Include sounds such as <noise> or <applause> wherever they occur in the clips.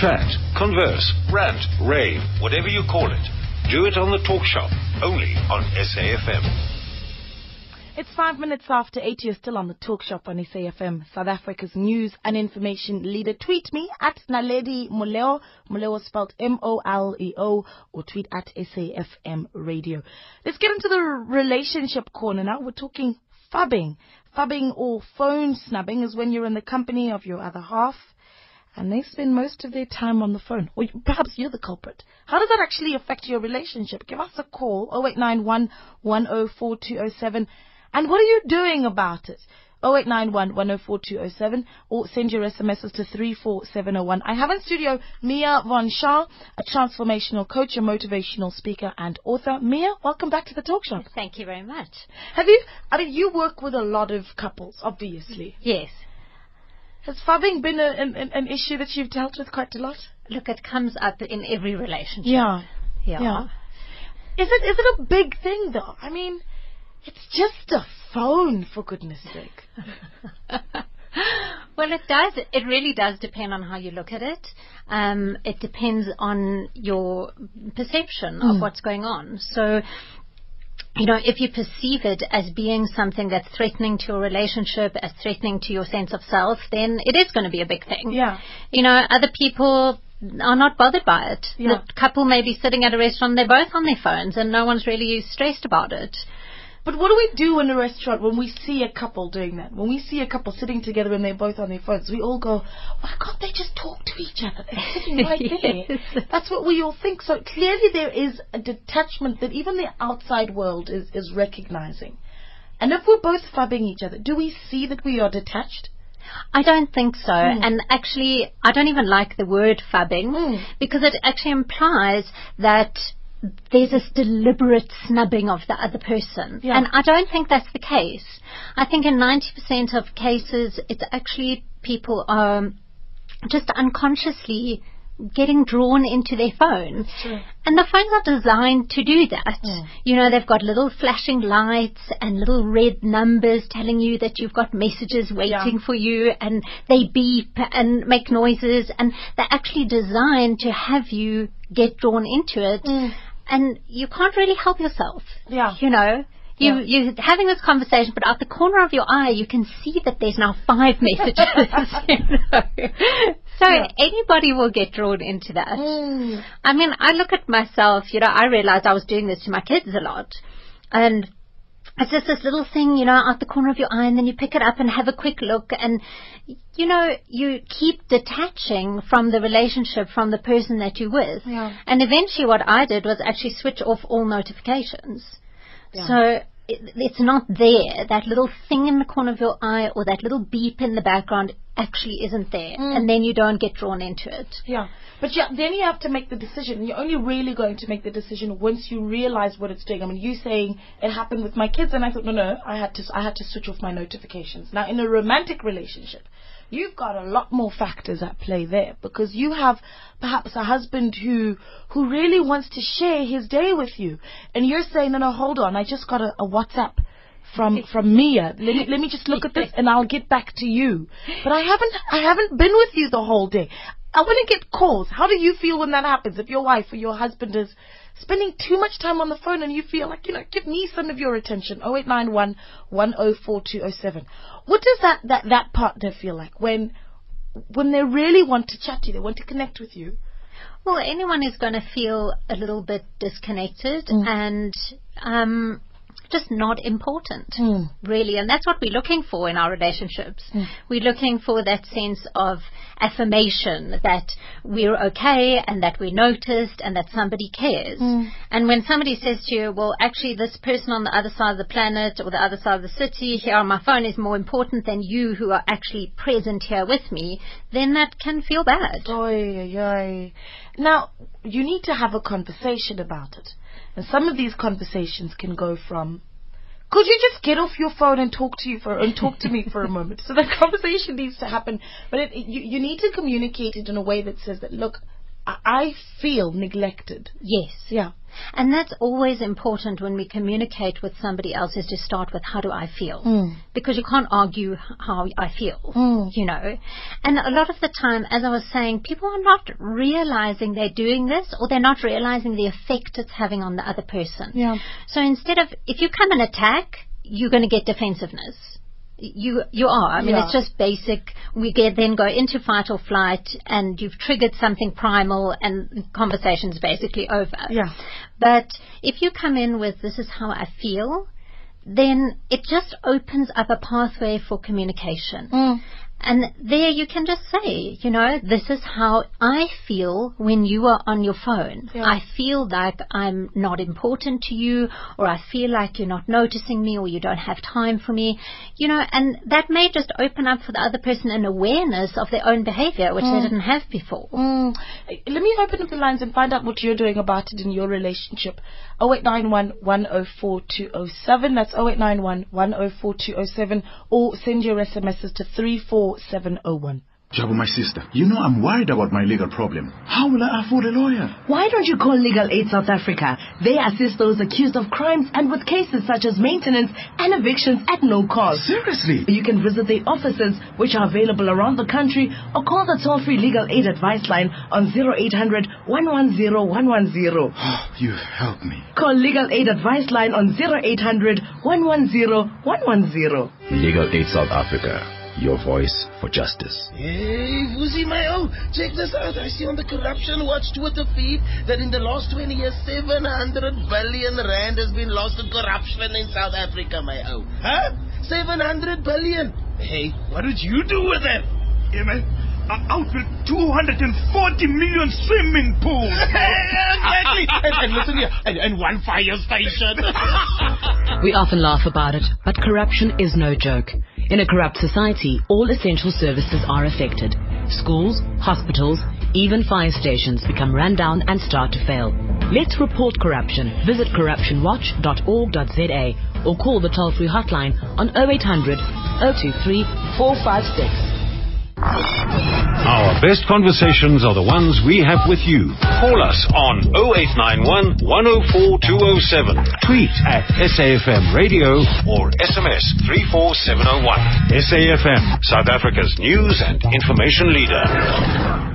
Chat, converse, rant, rave, whatever you call it. Do it on the Talk Shop, only on SAFM. It's five minutes after eight. You're still on the talk shop on SAFM, South Africa's news and information leader. Tweet me at Naledi Moleo, Moleo spelled M-O-L-E-O, or tweet at SAFM Radio. Let's get into the relationship corner now. We're talking phubbing. Phubbing or phone snubbing is when you're in the company of your other half and they spend most of their time on the phone. Or perhaps you're the culprit. How does that actually affect your relationship? Give us a call, 0891 104207 and what are you doing about it? 0891 104207 or send your SMSs to 34701. I have in studio Mia Von Scha, a transformational coach, a motivational speaker and author. Mia, welcome back to the talk show. Thank you very much. Have you, I mean, you work with a lot of couples, obviously. Yes. Has phubbing been a, an, an issue that you've dealt with quite a lot? Look, it comes up in every relationship. Yeah. Yeah. Yeah. Is it, is it a big thing though? I mean, it's just a phone, for goodness sake. <laughs> well, it does. It really does depend on how you look at it. Um, it depends on your perception Mm. of what's going on. So, you know, if you perceive it as being something that's threatening to your relationship, as threatening to your sense of self, then it is going to be a big thing. Yeah. You know, other people are not bothered by it. Yeah. The couple may be sitting at a restaurant, they're both on their phones, and no one's really stressed about it. But what do we do in a restaurant when we see a couple doing that? When we see a couple sitting together and they're both on their phones, we all go, why can't they just talk to each other? They're sitting <laughs> right there. That's what we all think. So clearly there is a detachment that even the outside world is, is recognizing. And if we're both phubbing each other, do we see that we are detached? I don't think so. Mm. And actually, I don't even like the word phubbing Mm. because it actually implies that there's this deliberate snubbing of the other person. Yeah. And I don't think that's the case. I think in 90% of cases, it's actually people um, just unconsciously getting drawn into their phone. And the phones are designed to do that. Mm. You know, they've got little flashing lights and little red numbers telling you that you've got messages waiting for you and they beep and make noises and they're actually designed to have you get drawn into it Mm. And you can't really help yourself. Yeah. You know? You, Yeah. You're having this conversation, but out the corner of your eye, you can see that there's now five <laughs> messages. you know? So Yeah. anybody will get drawn into that. Mm. I mean, I look at myself, you know, I realized I was doing this to my kids a lot. And it's just this little thing, you know, out the corner of your eye, and then you pick it up and have a quick look, and, you know, you keep detaching from the relationship, from the person that you're with. Yeah. And eventually what I did was actually switch off all notifications. Yeah. So it, it's not there. That little thing in the corner of your eye or that little beep in the background actually isn't there. Mm. And then you don't get drawn into it. Yeah. But yeah, then you have to make the decision. You're only really going to make the decision once you realize what it's doing. I mean, you saying it happened with my kids, and I thought, no, no, I had to, I had to switch off my notifications. Now, in a romantic relationship, you've got a lot more factors at play there because you have perhaps a husband who, who really wants to share his day with you, and you're saying, no, no, hold on, I just got a, a WhatsApp from <laughs> from Mia. Let me let me just look at this and I'll get back to you. But I haven't I haven't been with you the whole day. I want to get calls. How do you feel when that happens? If your wife or your husband is spending too much time on the phone and you feel like, you know, give me some of your attention. 0891 104207. What does that, that, that partner feel like when when they really want to chat to you, they want to connect with you? Well, anyone is going to feel a little bit disconnected Mm. and um, just not important, Mm. really. And that's what we're looking for in our relationships. Mm. We're looking for that sense of affirmation that we're okay and that we're noticed and that somebody cares. Mm. And when somebody says to you, well, actually, this person on the other side of the planet or the other side of the city here on my phone is more important than you who are actually present here with me, then that can feel bad. Oy, oy, oy. Now, you need to have a conversation about it. And some of these conversations can go from, could you just get off your phone and talk to you for and talk to me for a <laughs> moment? So the conversation needs to happen, but it, you you need to communicate it in a way that says that look, I, feel neglected. Yes. Yeah. And that's always important when we communicate with somebody else is to start with how do I feel? Mm. Because you can't argue how I feel, Mm. you know. And a lot of the time, as I was saying, people are not realizing they're doing this or they're not realizing the effect it's having on the other person. Yeah. So instead of, if you come and attack, you're going to get defensiveness. You you are. I mean, Yeah. it's just basic. We get then go into fight or flight, and you've triggered something primal, and conversation's basically over. Yeah. But if you come in with this is how I feel, then it just opens up a pathway for communication. Mm. And there you can just say, you know, this is how I feel when you are on your phone. Yeah. I feel like I'm not important to you, or I feel like you're not noticing me, or you don't have time for me. You know, and that may just open up for the other person an awareness of their own behavior, which they didn't have before. Mm. Let me open up the lines and find out what you're doing about it in your relationship. 0891 104 207. That's 0891 104 207. Or send your SMSs to 34701. Jabu, my sister, you know I'm worried about my legal problem. How will I afford a lawyer? Why don't you call Legal Aid South Africa? They assist those accused of crimes and with cases such as maintenance and evictions at no cost. Seriously? You can visit the offices which are available around the country or call the toll-free Legal Aid Advice line on 0800 110 110. <sighs> You help me. Call Legal Aid Advice line on 0800 110 110. Legal Aid South Africa. Your voice for justice. Hey, Vuzi, my own. Check this out. I see on the Corruption Watch Twitter feed that in the last 20 years, 700 billion rand has been lost to corruption in South Africa, my own. Huh? 700 billion. Hey, what did you do with it? Yeah, man. I outbuilt 240 million swimming pools. <laughs> exactly. and, and listen here, and, and one fire station. <laughs> <laughs> We often laugh about it, but corruption is no joke. In a corrupt society, all essential services are affected. Schools, hospitals, even fire stations become run down and start to fail. Let's report corruption. Visit corruptionwatch.org.za or call the toll-free hotline on 0800 023 456. Our best conversations are the ones we have with you. Call us on 0891 104 207. Tweet at SAFM Radio or SMS 34701. SAFM, South Africa's news and information leader.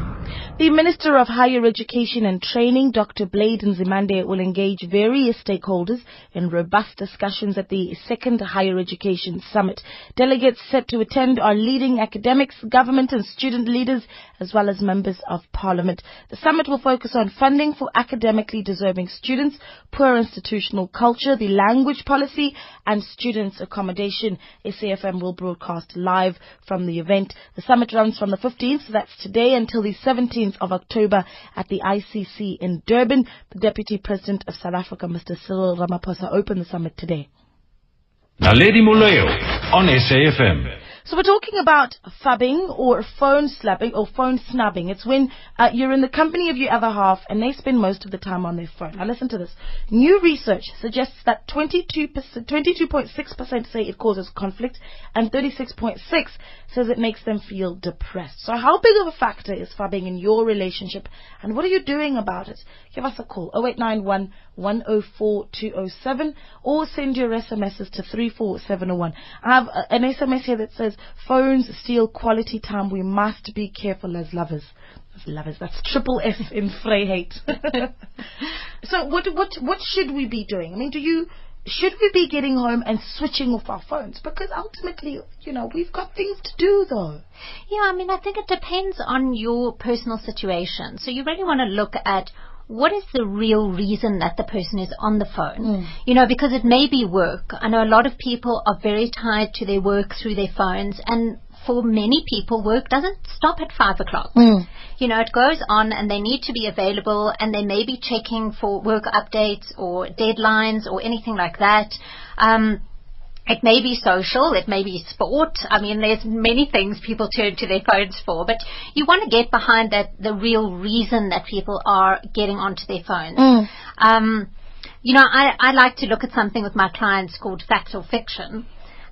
The Minister of Higher Education and Training, Dr. Blade Nzimande, will engage various stakeholders in robust discussions at the second Higher Education Summit. Delegates set to attend are leading academics, government and student leaders, as well as members of parliament. The summit will focus on funding for academically deserving students, poor institutional culture, the language policy, and students' accommodation. SAFM will broadcast live from the event. The summit runs from the 15th, so that's today, until the 17th of October at the ICC in Durban. The Deputy President of South Africa, Mr. Cyril Ramaphosa, opened the summit today. Naledi Moleo on SAFM. So we're talking about phubbing or phone slapping or phone snubbing. It's when uh, you're in the company of your other half and they spend most of the time on their phone. Now listen to this. New research suggests that 22%, 22.6% say it causes conflict and 36.6 says it makes them feel depressed. So how big of a factor is phubbing in your relationship and what are you doing about it? Give us a call 0891 104 207 or send your SMSs to 34701. I have uh, an SMS here that says phones steal quality time. We must be careful as lovers. As lovers, that's triple F in Vryheid. <laughs> so what what what should we be doing? I mean, do you should we be getting home and switching off our phones? Because ultimately, you know, we've got things to do though. Yeah, I mean, I think it depends on your personal situation. So you really want to look at what is the real reason that the person is on the phone? You know, because it may be work. I know a lot of people are very tied to their work through their phones and for many people, work doesn't stop at five o'clock. You know, it goes on and they need to be available and they may be checking for work updates or deadlines or anything like that. Um, it may be social, it may be sport. I mean, there's many things people turn to their phones for, but you want to get behind that, the real reason that people are getting onto their phones. Um, you know, I, I like to look at something with my clients called fact or fiction.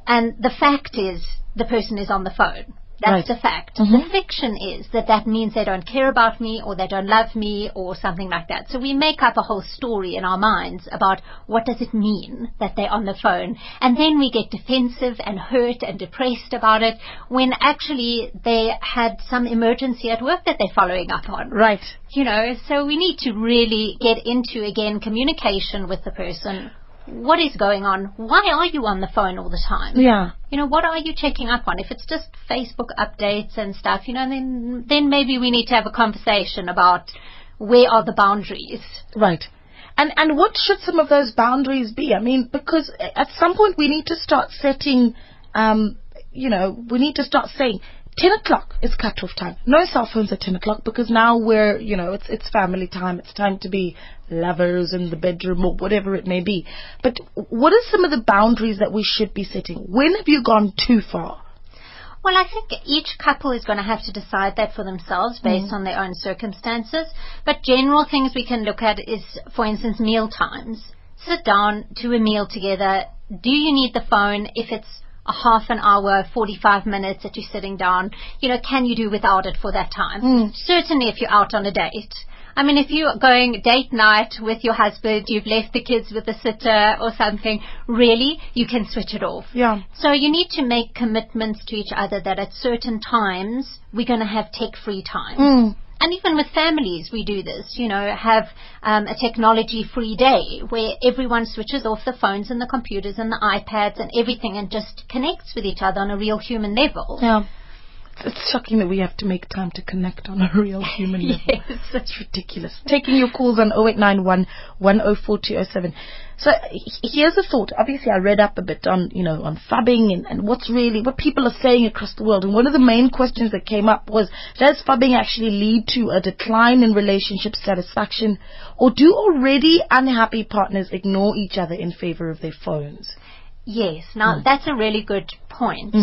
And the fact is the person is on the phone. That's Right. the fact. Mhm. The fiction is that that means they don't care about me or they don't love me or something like that. So we make up a whole story in our minds about what does it mean that they're on the phone. And then we get defensive and hurt and depressed about it when actually they had some emergency at work that they're following up on Right. you know, so we need to really get into again communication with the person. What is going on? Why are you on the phone all the time? Yeah. You know, what are you checking up on? If it's just Facebook updates and stuff, you know, then then maybe we need to have a conversation about where are the boundaries. Right. And and what should some of those boundaries be? I mean, because at some point we need to start setting, um, you know, we need to start saying. 10 o'clock is cut-off time. No cell phones at 10 o'clock because now we're, you know, it's, it's family time. It's time to be lovers in the bedroom or whatever it may be. But what are some of the boundaries that we should be setting? When have you gone too far? Well, I think each couple is going to have to decide that for themselves based mm. on their own circumstances. But general things we can look at is, for instance, meal times. Sit down, to a meal together. Do you need the phone if it's a half an hour, 45 minutes that you're sitting down? You know, can you do without it for that time? Certainly if you're out on a date. I mean, if you're going date night with your husband, you've left the kids with a sitter or something, really, you can switch it off. Yeah. So you need to make commitments to each other that at certain times we're going to have tech free time. Mm. And even with families, we do this, you know, have um, a technology free day where everyone switches off the phones and the computers and the iPads and everything and just connects with each other on a real human level. Yeah. It's shocking that we have to make time to connect on a real <laughs> human level. Yes. It's ridiculous. Taking your calls on 0891 104207. So here's a thought. Obviously, I read up a bit on, you know, on phubbing and, and what's really, what people are saying across the world. And one of the main questions that came up was, does phubbing actually lead to a decline in relationship satisfaction? Or do already unhappy partners ignore each other in favor of their phones? Yes. Now that's a really good point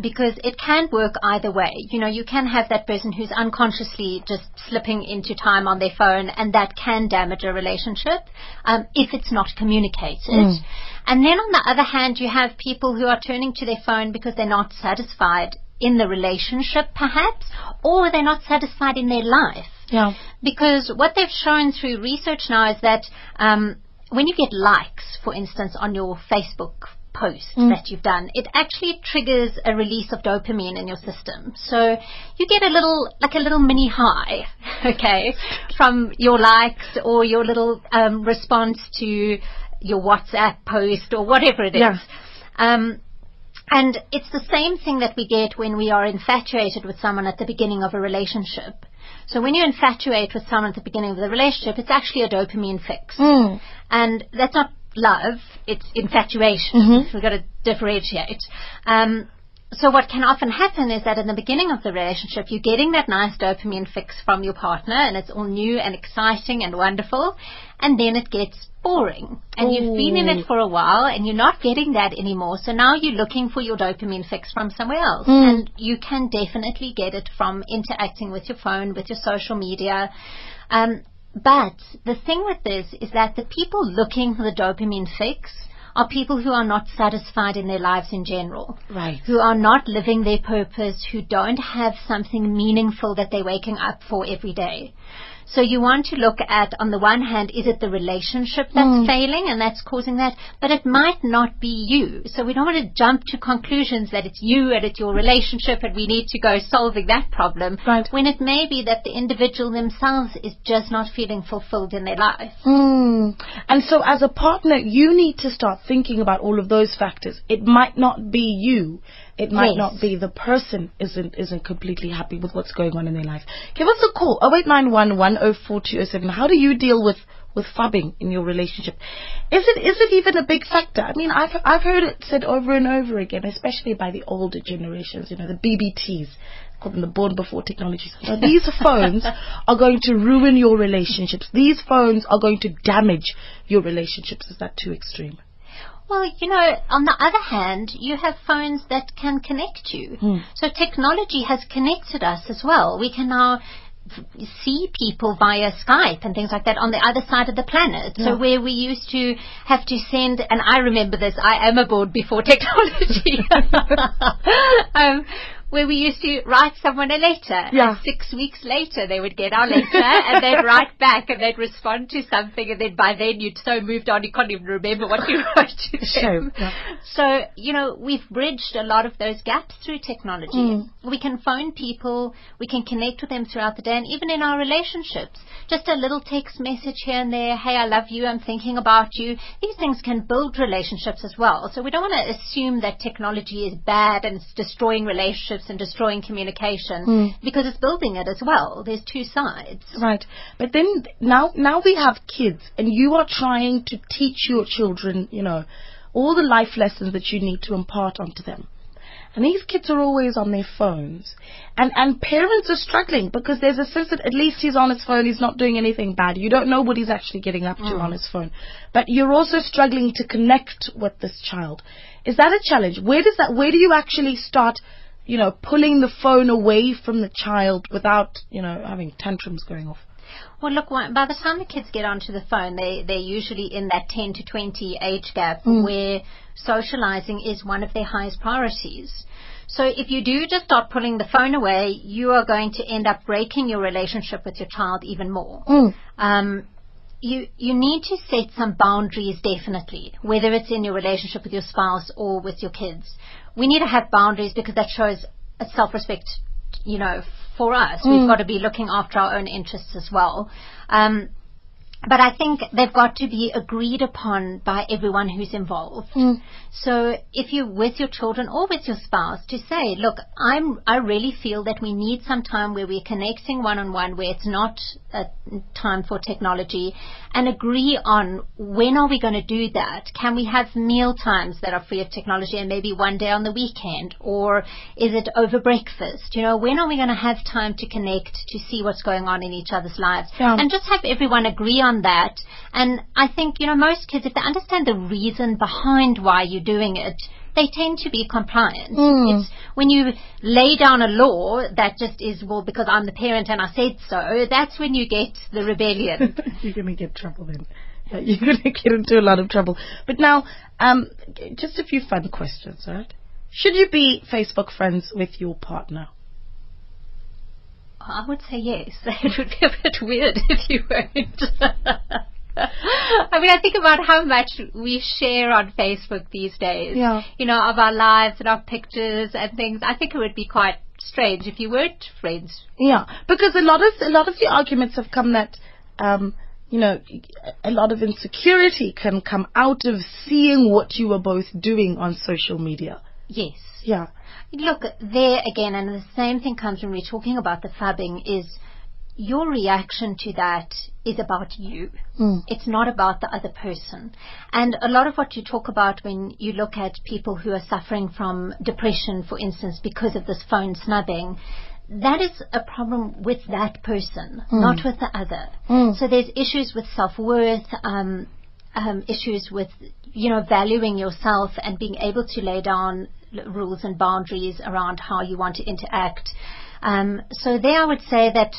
because it can work either way. You know, you can have that person who's unconsciously just slipping into time on their phone, and that can damage a relationship um, if it's not communicated. And then on the other hand, you have people who are turning to their phone because they're not satisfied in the relationship, perhaps, or they're not satisfied in their life Yeah. because what they've shown through research now is that um, when you get likes, for instance, on your Facebook post that you've done, it actually triggers a release of dopamine in your system. So you get a little, like a little mini high, <laughs> okay, from your likes or your little um, response to your WhatsApp post or whatever it is. Yeah. Um, and it's the same thing that we get when we are infatuated with someone at the beginning of a relationship. So when you infatuate with someone at the beginning of the relationship, it's actually a dopamine fix. Mm. And that's not love, it's infatuation. We've got to differentiate. Um, so what can often happen is that in the beginning of the relationship, you're getting that nice dopamine fix from your partner and it's all new and exciting and wonderful. And then it gets boring. And you've been in it for a while and you're not getting that anymore. So now you're looking for your dopamine fix from somewhere else. And you can definitely get it from interacting with your phone, with your social media. Um, but the thing with this is that the people looking for the dopamine fix are people who are not satisfied in their lives in general Right. who are not living their purpose, who don't have something meaningful that they're waking up for every day. So you want to look at, on the one hand, is it the relationship that's failing and that's causing that? But it might not be you. So we don't want to jump to conclusions that it's you and it's your relationship and we need to go solving that problem. Right. When it may be that the individual themselves is just not feeling fulfilled in their life. Mm. And so, as a partner, you need to start thinking about all of those factors. It might not be you. It might Yes. not be the person isn't isn't completely happy with what's going on in their life. Give us a call. 0891 104207. How do you deal with with phubbing in your relationship? Is it is it even a big factor? I mean, I've I've heard it said over and over again, especially by the older generations. You know, the BBTs. Call them the born before technologies. Now, these <laughs> phones are going to ruin your relationships. These phones are going to damage your relationships. Is that too extreme? Well, you know, on the other hand, you have phones that can connect you. So technology has connected us as well. We can now see people via Skype and things like that on the other side of the planet. So where we used to have to send, and I remember this, I am aboard before <laughs> technology. <laughs> <laughs> um, where we used to write someone a letter. Yeah. And six weeks later, they would get our letter and they'd <laughs> write back and they'd respond to something, and then by then you'd so moved on you can't even remember what you <laughs> wrote to them. Shame, yeah. So you know we've bridged a lot of those gaps through technology. Mm. We can phone people, we can connect with them throughout the day, and even in our relationships, just a little text message here and there. Hey, I love you. I'm thinking about you. These things can build relationships as well. So we don't want to assume that technology is bad and it's destroying relationships and destroying communication Mm. because it's building it as well. There's two sides. Right. But then now now we have kids and you are trying to teach your children, you know, all the life lessons that you need to impart onto them. And these kids are always on their phones. And and parents are struggling because there's a sense that at least he's on his phone, he's not doing anything bad. You don't know what he's actually getting up to Mm. on his phone. But you're also struggling to connect with this child. Is that a challenge? Where does that where do you actually start you know, pulling the phone away from the child without, you know, having tantrums going off. Well, look, by the time the kids get onto the phone, they, they're usually in that 10 to 20 age gap Mm. where socializing is one of their highest priorities. So if you do just start pulling the phone away, you are going to end up breaking your relationship with your child even more. Mm. Um, you you need to set some boundaries definitely, whether it's in your relationship with your spouse or with your kids. We need to have boundaries because that shows a self-respect, you know, for us. We've Mm. got to be looking after our own interests as well. Um, but I think they've got to be agreed upon by everyone who's involved. Mm. So if you're with your children or with your spouse to say, look, I'm, I really feel that we need some time where we're connecting one on one, where it's not a time for technology and agree on when are we going to do that? Can we have meal times that are free of technology and maybe one day on the weekend or is it over breakfast? You know, when are we going to have time to connect to see what's going on in each other's lives? Yeah. And just have everyone agree on that. And I think, you know, most kids, if they understand the reason behind why you're doing it, they tend to be compliant. Mm. It's when you lay down a law that just is, well, because I'm the parent and I said so, that's when you get the rebellion. you're going to get trouble then. <laughs> You're going to get into a lot of trouble. But now, um, just a few fun questions, right? Should you be Facebook friends with your partner? I would say yes. <laughs> It would be a bit weird if you weren't. <laughs> I mean, I think about how much we share on Facebook these days. Yeah. You know, of our lives and our pictures and things. I think it would be quite strange if you weren't friends. Yeah, because a lot of a lot of the arguments have come that, um, you know, a lot of insecurity can come out of seeing what you were both doing on social media. Yes. Yeah. Look, there again, and the same thing comes when we're talking about the phubbing, is your reaction to that is about you. Mm. It's not about the other person. And a lot of what you talk about when you look at people who are suffering from depression, for instance, because of this phone snubbing, that is a problem with that person, Mm. not with the other. Mm. So there's issues with self-worth, um, um, issues with, you know, valuing yourself and being able to lay down rules and boundaries around how you want to interact. Um, so there I would say that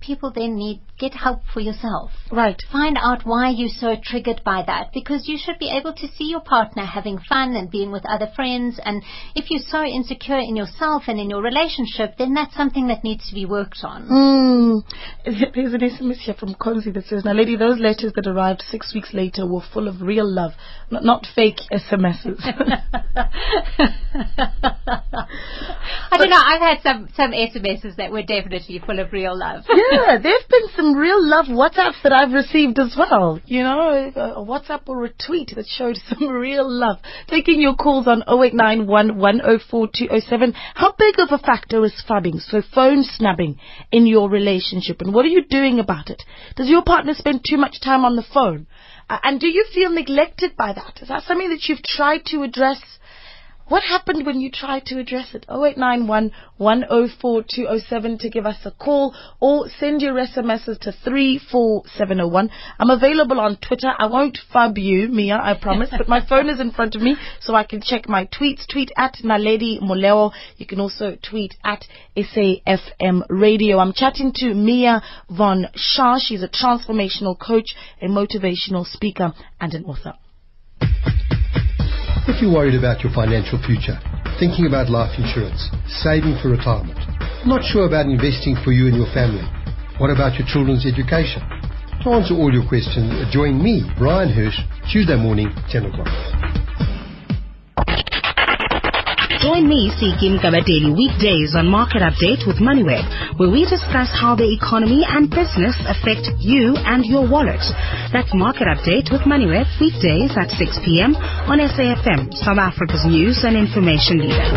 people then need get help for yourself. Right. Find out why you're so triggered by that because you should be able to see your partner having fun and being with other friends and if you're so insecure in yourself and in your relationship then that's something that needs to be worked on. Mm. There's an SMS here from Konzi that says, Naledi, those letters that arrived six weeks later were full of real love, not, not fake SMSs. <laughs> I don't know. I've had some some SMSs that were definitely full of real love. yeah, there've been some <laughs> real love WhatsApps that I've received as well. You know, a, WhatsApp or a tweet that showed <laughs> some real love. Taking your calls on 0891 104 207. How big of a factor is phubbing, so phone snubbing, in your relationship, and what are you doing about it? Does your partner spend too much time on the phone? And do you feel neglected by that? Is that something that you've tried to address? What happened when you tried to address it? 0891 104 207 to give us a call or send your SMSs to 34701. I'm available on Twitter. I won't phub you, Mia, I promise, but my phone is in front of me so I can check my tweets. Tweet at Naledi Moleo. You can also tweet at SAFM Radio. I'm chatting to Mia Von Scha. She's a transformational coach, a motivational speaker, and an author. If you're worried about your financial future, Thinking about life insurance, saving for retirement. Not sure about investing for you and your family. What about your children's education? To answer all your questions, join me, Brian Hirsch, Tuesday morning, 10 o'clock. Join me, Siki Mgabadeli weekdays on Market Update with MoneyWeb, where we discuss how the economy and business affect you and your wallet. That's Market Update with MoneyWeb weekdays at 6 p.m. on SAFM, South Africa's news and information leader.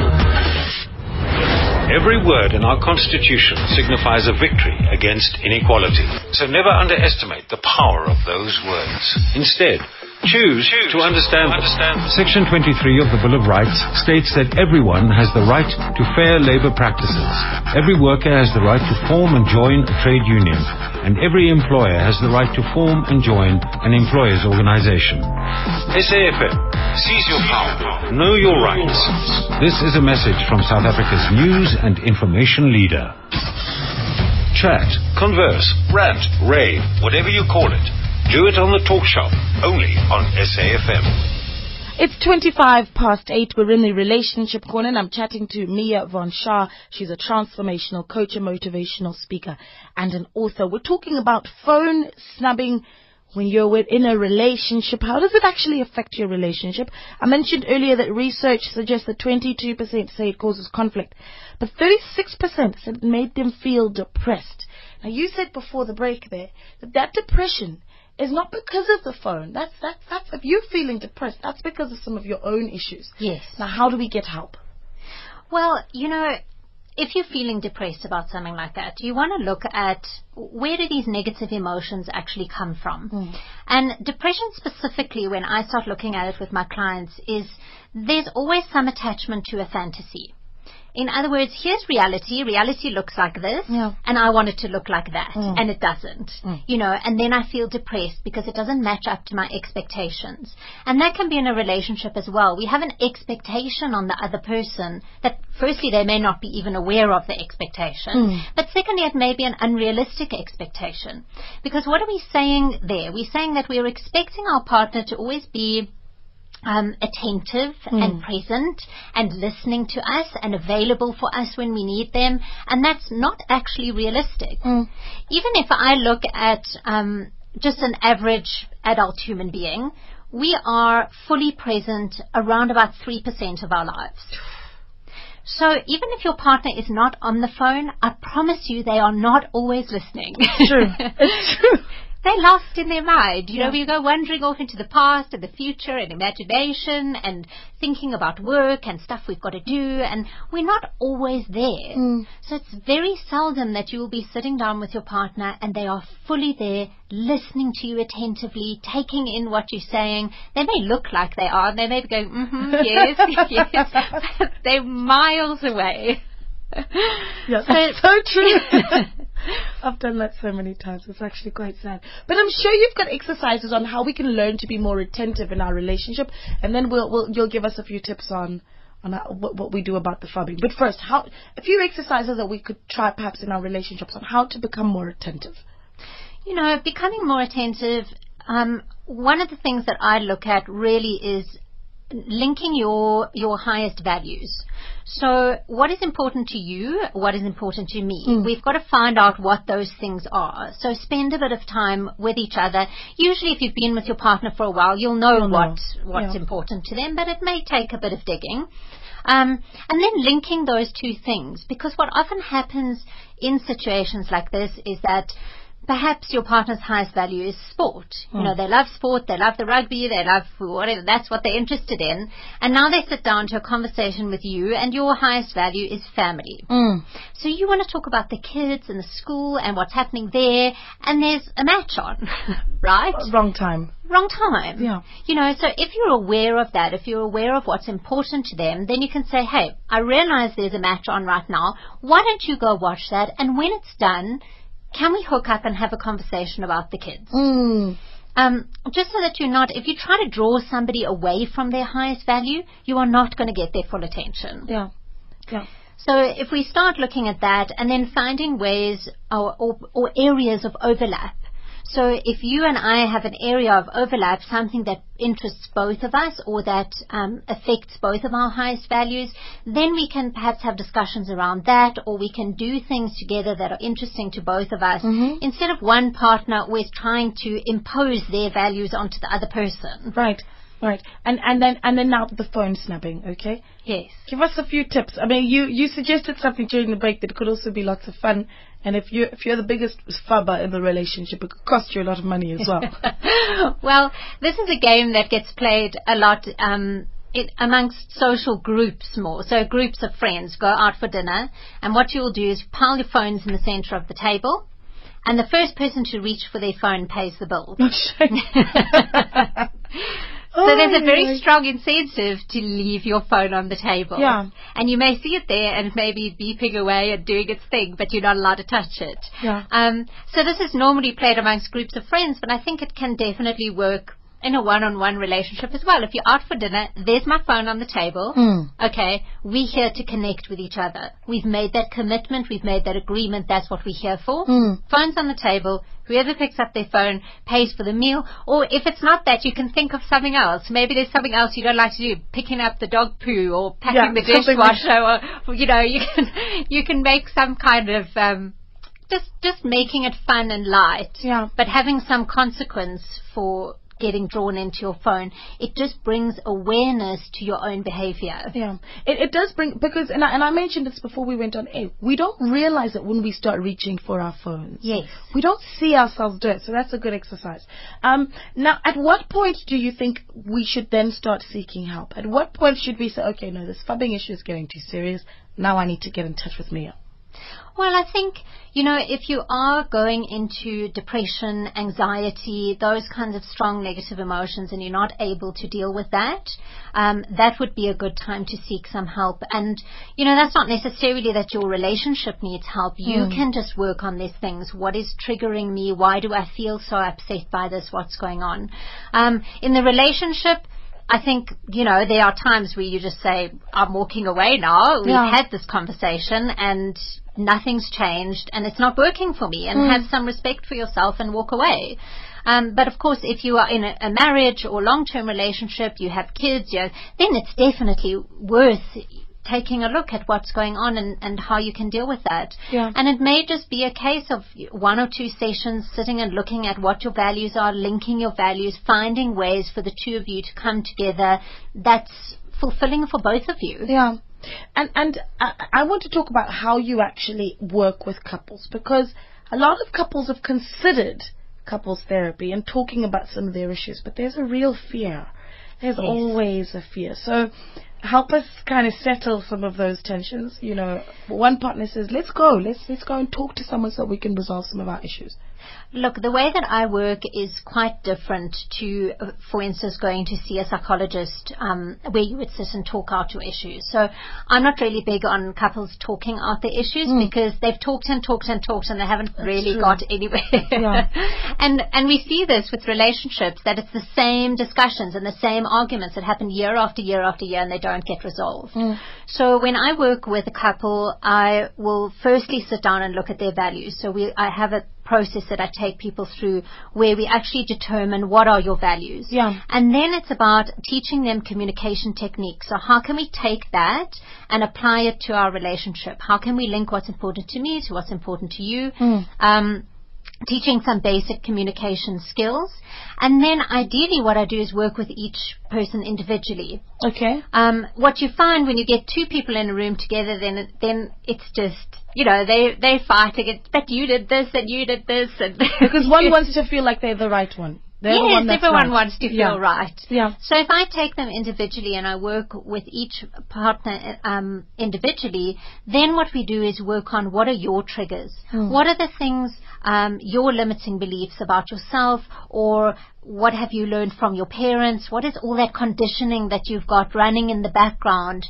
Every word in our Constitution signifies a victory against inequality. So never underestimate the power of those words. Instead, choose, to understand, understand. Section 23 of the Bill of Rights states that everyone has the right to fair labor practices. Every worker has the right to form and join a trade union, and every employer has the right to form and join an employer's organization. SAFM, seize your power, know your rights. This is a message from South Africa's news and information leader. Chat, converse, rant, rave, whatever you call it. Do it on the talk shop, only on SAFM. It's 25 past 8. We're in the relationship corner and I'm chatting to Mia Von Scha. She's a transformational coach, a motivational speaker and an author. We're talking about phone snubbing when you're in a relationship. How does it actually affect your relationship? I mentioned earlier that research suggests that 22% say it causes conflict, but 36% said it made them feel depressed. Now you said before the break there that that depression is not because of the phone. That's that's that's if you're feeling depressed, that's because of some of your own issues. Yes. Now how do we get help? Well, you know, if you're feeling depressed about something like that, you want to look at where do these negative emotions actually come from. Mm. And depression specifically, when I start looking at it with my clients, is there's always some attachment to a fantasy. In other words, here's reality. Reality looks like this, Yeah. and I want it to look like that, Mm. and it doesn't. Mm. You know, and then I feel depressed because it doesn't match up to my expectations. And that can be in a relationship as well. We have an expectation on the other person that, firstly, they may not be even aware of the expectation, Mm. but secondly, it may be an unrealistic expectation. Because what are we saying there? We're saying that we're expecting our partner to always be um, attentive Mm. and present and listening to us and available for us when we need them, and that's not actually realistic. Mm. Even if I look at um, just an average adult human being, we are fully present around about 3% of our lives. So even if your partner is not on the phone, I promise you they are not always listening. True. It's true. <laughs> They're lost in their mind. You Yeah. know, we go wandering off into the past and the future and imagination and thinking about work and stuff we've got to do and we're not always there. Mm. So it's very seldom that you will be sitting down with your partner and they are fully there, listening to you attentively, taking in what you're saying. They may look like they are, and they may be going, mm-hmm, yes, <laughs> yes, <laughs> but they're miles away. <laughs> Yeah, So- that's so true. <laughs> I've done that so many times. It's actually quite sad. But I'm sure you've got exercises on how we can learn to be more attentive in our relationship, and then we'll, we'll you'll give us a few tips on on how, what, what we do about the phubbing. But first, how a few exercises that we could try perhaps in our relationships on how to become more attentive. you know, becoming more attentive, um, one of the things that I look at really is linking your your highest values. So, what is important to you? What is important to me? Mm. We've got to find out what those things are. So, spend a bit of time with each other. Usually, if you've been with your partner for a while, you'll know You'll know. what what's Yeah. important to them, but it may take a bit of digging. Um, and then linking those two things, because what often happens in situations like this is that perhaps your partner's highest value is sport. You know, they love sport, they love the rugby, they love whatever, that's what they're interested in. And now they sit down to a conversation with you and your highest value is family. Mm. So you want to talk about the kids and the school and what's happening there and there's a match on, <laughs> right? Wrong time. wrong time. Yeah. You know, so if you're aware of that, if you're aware of what's important to them, then you can say, hey, I realize there's a match on right now. Why don't you go watch that? And when it's done, can we hook up and have a conversation about the kids? Mm. Um, just so that you're not, if you try to draw somebody away from their highest value, you are not going to get their full attention. Yeah. Yeah. So if we start looking at that and then finding ways or, or, or areas of overlap. So if you and I have an area of overlap, something that interests both of us or that um, affects both of our highest values, then we can perhaps have discussions around that or we can do things together that are interesting to both of us Mm-hmm. instead of one partner always trying to impose their values onto the other person. Right. Right. And and then and then now the phone snubbing, okay? Yes. Give us a few tips. I mean, you you suggested something during the break that could also be lots of fun. And if you if you're the biggest phubber in the relationship, it could cost you a lot of money as well. <laughs> well, this is a game that gets played a lot um, it, amongst social groups more. So groups of friends go out for dinner, and what you'll do is pile your phones in the centre of the table, and the first person to reach for their phone pays the bill. <laughs> <laughs> So there's a very strong incentive to leave your phone on the table. Yeah. And you may see it there and maybe beeping away and doing its thing, but you're not allowed to touch it. Yeah. Um, so this is normally played amongst groups of friends, but I think it can definitely work in a one-on-one relationship as well. If you're out for dinner, there's my phone on the table. Mm. Okay, we're here to connect with each other. We've made that commitment. We've made that agreement. That's what we're here for. Mm. Phone's on the table. Whoever picks up their phone pays for the meal. Or if it's not that, you can think of something else. Maybe there's something else you don't like to do. Picking up the dog poo or packing Yeah, the dishwasher or, you know, you can, you can make some kind of, um, just, just making it fun and light. Yeah. But having some consequence for getting drawn into your phone, it just brings awareness to your own behavior. Yeah, it, it does bring because and I, and I mentioned this before we went on air. We don't realize it when we start reaching for our phones. Yes. we don't see ourselves do it, so that's a good exercise. Um, now, at what point do you think we should then start seeking help? At what point should we say, okay, no, this phubbing issue is getting too serious. Now I need to get in touch with Mia. Well, I think, you know, if you are going into depression, anxiety, those kinds of strong negative emotions and you're not able to deal with that, um, that would be a good time to seek some help. And, you know, that's not necessarily that your relationship needs help. You Mm. can just work on these things. What is triggering me? Why do I feel so upset by this? What's going on? Um, in the relationship, I think, you know, there are times where you just say, I'm walking away now. We've Yeah. had this conversation and nothing's changed and it's not working for me and Mm. have some respect for yourself and walk away. Um, but of course, if you are in a, a marriage or long-term relationship, you have kids, you know, then it's definitely worth taking a look at what's going on and, and how you can deal with that. Yeah. And it may just be a case of one or two sessions sitting and looking at what your values are, linking your values, finding ways for the two of you to come together that's fulfilling for both of you. Yeah. And and I, I want to talk about how you actually work with couples because a lot of couples have considered couples therapy and talking about some of their issues, but there's a real fear. There's Yes. always a fear. So help us kind of settle some of those tensions. You know, one partner says, "Let's go. Let's let's go and talk to someone so we can resolve some of our issues." Look, the way that I work is quite different to, for instance, going to see a psychologist um, where you would sit and talk out your issues. So I'm not really big on couples talking out their issues because they've talked and talked and talked and they haven't really true. got anywhere. Yeah. <laughs> and and we see this with relationships that it's the same discussions and the same arguments that happen year after year after year and they don't get resolved. So when I work with a couple, I will firstly sit down and look at their values. So we, I have a process that I take people through where we actually determine what are your values. Yeah. And then it's about teaching them communication techniques. So how can we take that and apply it to our relationship? How can we link what's important to me to what's important to you? Um, teaching some basic communication skills. And then ideally what I do is work with each person individually. Okay. Um, what you find when you get two people in a room together, then then it's just you know they they fighting it. But you did this and you did this and <laughs> Because one <laughs> wants to feel like they're the right one. They're yes, one everyone right. wants to feel Yeah. right. Yeah. So if I take them individually and I work with each partner um, individually, then what we do is work on what are your triggers? What are the things, um, your limiting beliefs about yourself or what have you learned from your parents? What is all that conditioning that you've got running in the background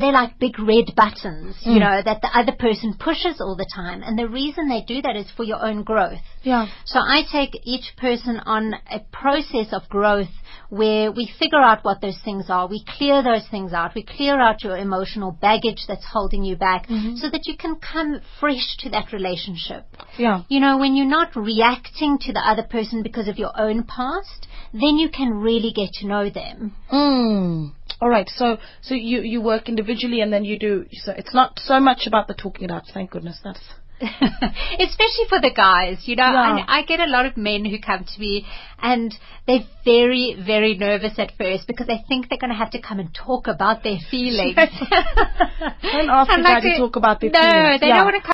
they're like big red buttons, you Mm. know, that the other person pushes all the time. And the reason they do that is for your own growth. Yeah. So I take each person on a process of growth where we figure out what those things are. We clear those things out. We clear out your emotional baggage that's holding you back Mm-hmm. so that you can come fresh to that relationship. Yeah. You know, when you're not reacting to the other person because of your own past, then you can really get to know them. Mm. All right. So so you you work individually and then you do. So it's not so much about the talking it out. Thank goodness. That's <laughs> Especially for the guys, you know, Yeah. I, I get a lot of men who come to me and they're very, very nervous at first because they think they're going to have to come and talk about their feelings. <laughs> Don't ask <laughs> I'm a guy like, to talk about their no, feelings. they Yeah. don't want to